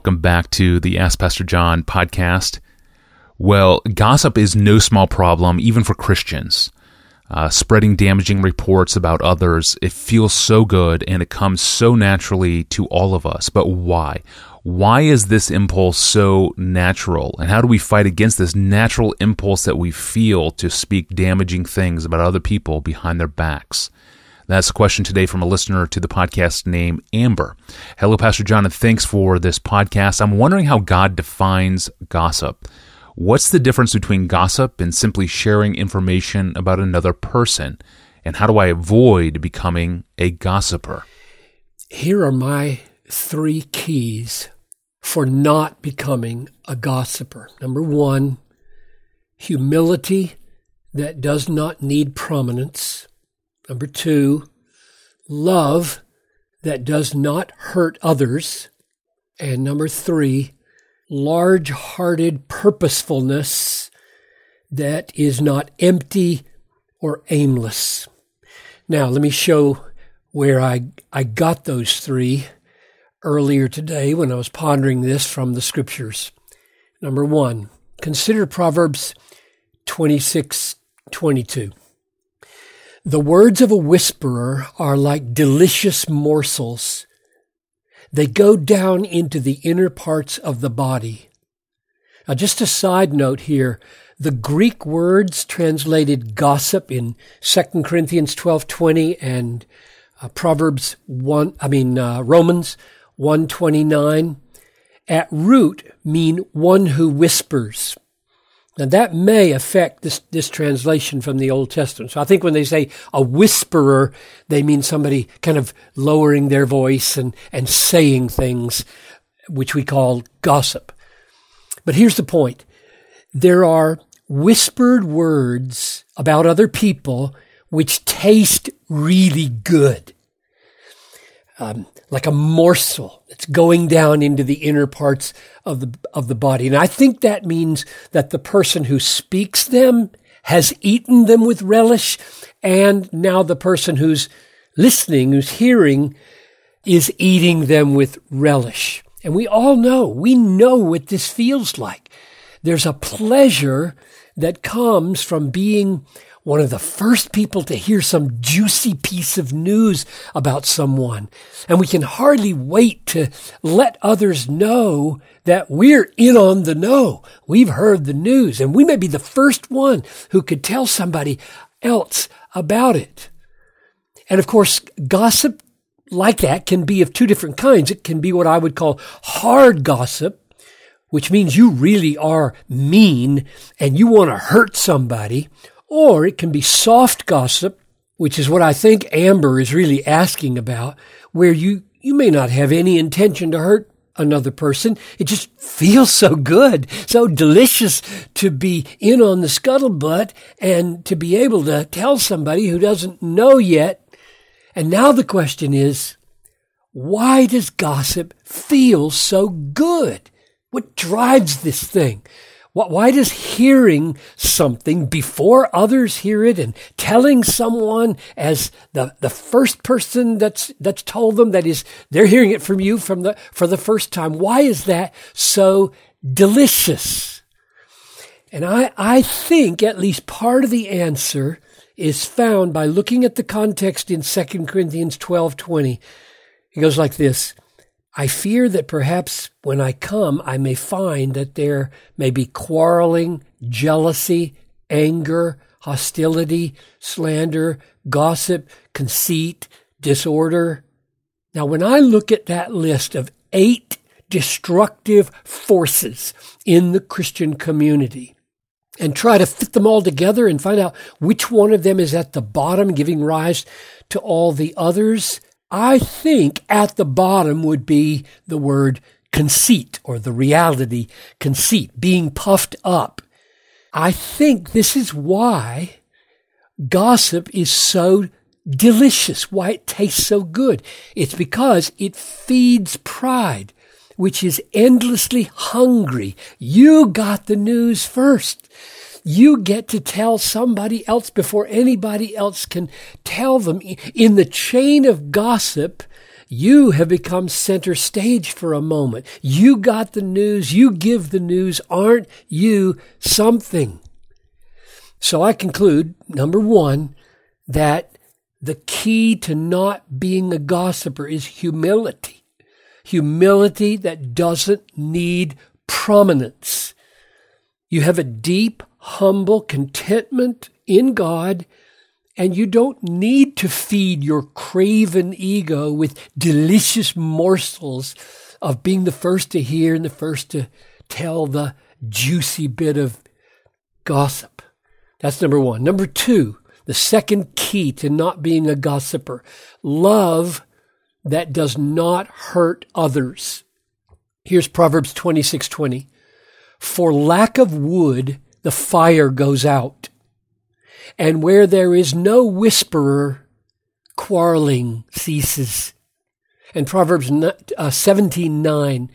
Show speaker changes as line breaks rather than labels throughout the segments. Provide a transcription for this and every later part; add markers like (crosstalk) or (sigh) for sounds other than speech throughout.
welcome back to the Ask Pastor John podcast. Well, gossip is no small problem, even for Christians. Uh, spreading damaging reports about others, it feels so good and it comes so naturally to all of us. But why? Why is this impulse so natural? And how do we fight against this natural impulse that we feel to speak damaging things about other people behind their backs? That's a question today from a listener to the podcast named Amber. Hello, Pastor John, and thanks for this podcast. I'm wondering how God defines gossip. What's the difference between gossip and simply sharing information about another person? And how do I avoid becoming a gossiper?
Here are my three keys for not becoming a gossiper. Number one, humility that does not need prominence. Number two, love that does not hurt others. And number three, large hearted purposefulness that is not empty or aimless. Now, let me show where I, I got those three earlier today when I was pondering this from the scriptures. Number one, consider Proverbs 26 22. The words of a whisperer are like delicious morsels. They go down into the inner parts of the body. Now, just a side note here. The Greek words translated gossip in 2 Corinthians 12:20 and uh, Proverbs 1 I mean uh, Romans 129 at root mean one who whispers. Now that may affect this, this translation from the Old Testament. So I think when they say a whisperer, they mean somebody kind of lowering their voice and, and saying things, which we call gossip. But here's the point. There are whispered words about other people which taste really good um, like a morsel that's going down into the inner parts of the of the body. And I think that means that the person who speaks them has eaten them with relish, and now the person who's listening, who's hearing, is eating them with relish. And we all know, we know what this feels like. There's a pleasure that comes from being one of the first people to hear some juicy piece of news about someone. And we can hardly wait to let others know that we're in on the know. We've heard the news and we may be the first one who could tell somebody else about it. And of course, gossip like that can be of two different kinds. It can be what I would call hard gossip, which means you really are mean and you want to hurt somebody, or it can be soft gossip, which is what I think Amber is really asking about, where you, you may not have any intention to hurt another person. It just feels so good, so delicious to be in on the scuttlebutt and to be able to tell somebody who doesn't know yet. And now the question is, why does gossip feel so good? What drives this thing? Why does hearing something before others hear it and telling someone as the, the first person that's, that's told them that is, they're hearing it from you from the, for the first time. Why is that so delicious? And I, I think at least part of the answer is found by looking at the context in 2 Corinthians 12, 20. It goes like this. I fear that perhaps when I come, I may find that there may be quarreling, jealousy, anger, hostility, slander, gossip, conceit, disorder. Now, when I look at that list of eight destructive forces in the Christian community and try to fit them all together and find out which one of them is at the bottom, giving rise to all the others, I think at the bottom would be the word conceit or the reality conceit, being puffed up. I think this is why gossip is so delicious, why it tastes so good. It's because it feeds pride, which is endlessly hungry. You got the news first. You get to tell somebody else before anybody else can tell them. In the chain of gossip, You have become center stage for a moment. You got the news. You give the news. Aren't you something? So I conclude, number one, that the key to not being a gossiper is humility. Humility that doesn't need prominence. You have a deep, humble contentment in God, and you don't need to feed your craven ego with delicious morsels of being the first to hear and the first to tell the juicy bit of gossip. That's number one. Number two, the second key to not being a gossiper love that does not hurt others. Here's Proverbs 26 20. For lack of wood, the fire goes out. And where there is no whisperer, quarreling ceases. And Proverbs uh, 17 9.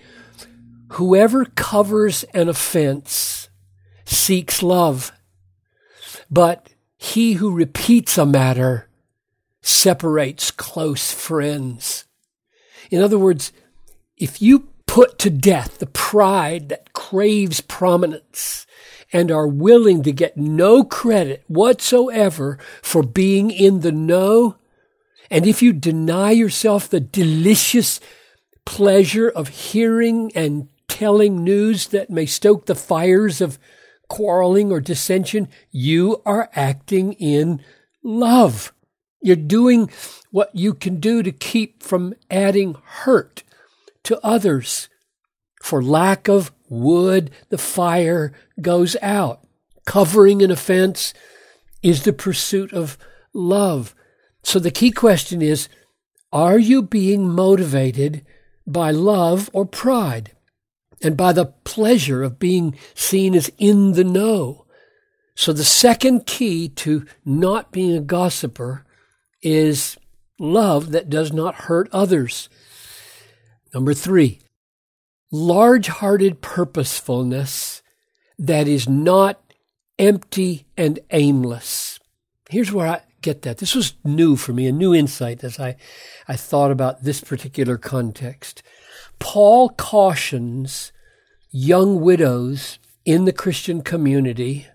Whoever covers an offense seeks love, but he who repeats a matter separates close friends. In other words, if you put to death the pride that craves prominence and are willing to get no credit whatsoever for being in the know, and if you deny yourself the delicious pleasure of hearing and telling news that may stoke the fires of quarreling or dissension, you are acting in love. You're doing what you can do to keep from adding hurt to others. For lack of wood, the fire goes out. Covering an offense is the pursuit of love. So the key question is are you being motivated by love or pride? and by the pleasure of being seen as in the know. So the second key to not being a gossiper is love that does not hurt others. Number three, large hearted purposefulness that is not empty and aimless. Here's where I get that. This was new for me, a new insight as I, I thought about this particular context. Paul cautions young widows in the Christian community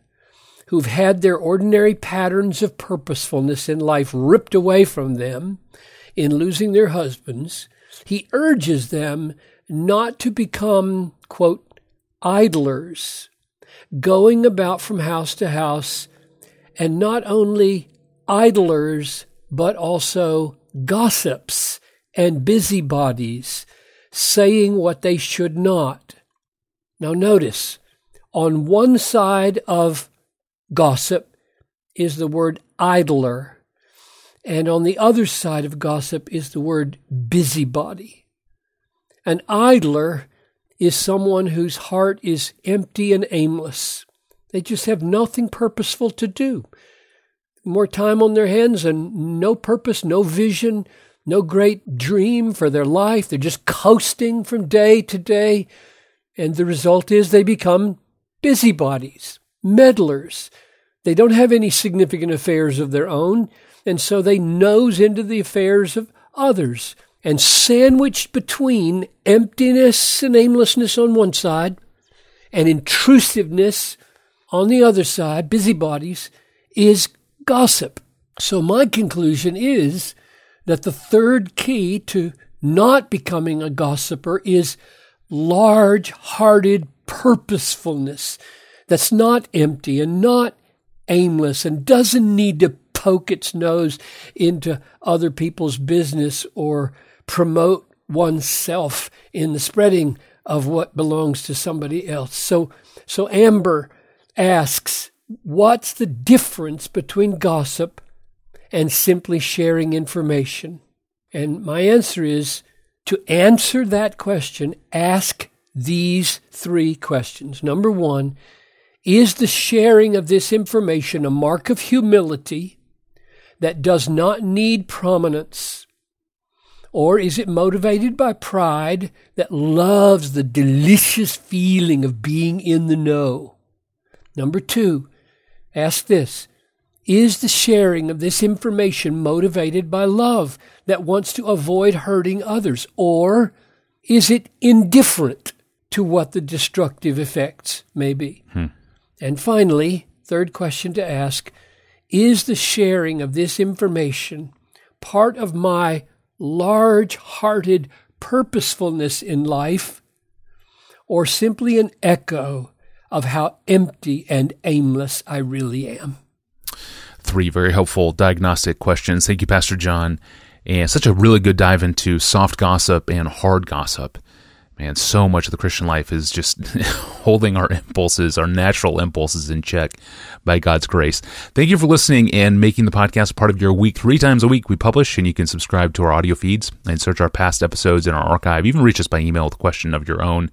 who've had their ordinary patterns of purposefulness in life ripped away from them in losing their husbands. He urges them not to become, quote, idlers, going about from house to house, and not only idlers, but also gossips and busybodies saying what they should not. Now, notice on one side of gossip is the word idler, and on the other side of gossip is the word busybody. An idler is someone whose heart is empty and aimless. They just have nothing purposeful to do. More time on their hands and no purpose, no vision, no great dream for their life. They're just coasting from day to day. And the result is they become busybodies, meddlers. They don't have any significant affairs of their own. And so they nose into the affairs of others. And sandwiched between emptiness and aimlessness on one side and intrusiveness on the other side, busybodies, is gossip. So my conclusion is that the third key to not becoming a gossiper is large hearted purposefulness that's not empty and not aimless and doesn't need to poke its nose into other people's business or promote oneself in the spreading of what belongs to somebody else. So, so Amber asks, what's the difference between gossip and simply sharing information? And my answer is to answer that question, ask these three questions. Number one, is the sharing of this information a mark of humility that does not need prominence? Or is it motivated by pride that loves the delicious feeling of being in the know? Number two, ask this Is the sharing of this information motivated by love that wants to avoid hurting others? Or is it indifferent to what the destructive effects may be? Hmm. And finally, third question to ask is the sharing of this information part of my large hearted purposefulness in life, or simply an echo of how empty and aimless I really am?
Three very helpful diagnostic questions. Thank you, Pastor John. And such a really good dive into soft gossip and hard gossip. Man, so much of the Christian life is just (laughs) holding our impulses, our natural impulses in check by God's grace. Thank you for listening and making the podcast part of your week. Three times a week we publish, and you can subscribe to our audio feeds and search our past episodes in our archive. Even reach us by email with a question of your own,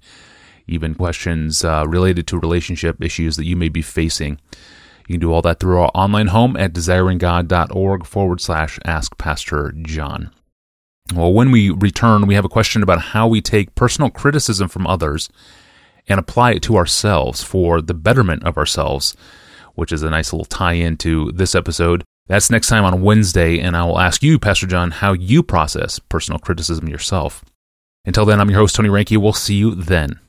even questions uh, related to relationship issues that you may be facing. You can do all that through our online home at desiringgod.org forward slash ask Pastor John. Well, when we return, we have a question about how we take personal criticism from others and apply it to ourselves for the betterment of ourselves, which is a nice little tie in to this episode. That's next time on Wednesday, and I will ask you, Pastor John, how you process personal criticism yourself. Until then, I'm your host, Tony Reinke. We'll see you then.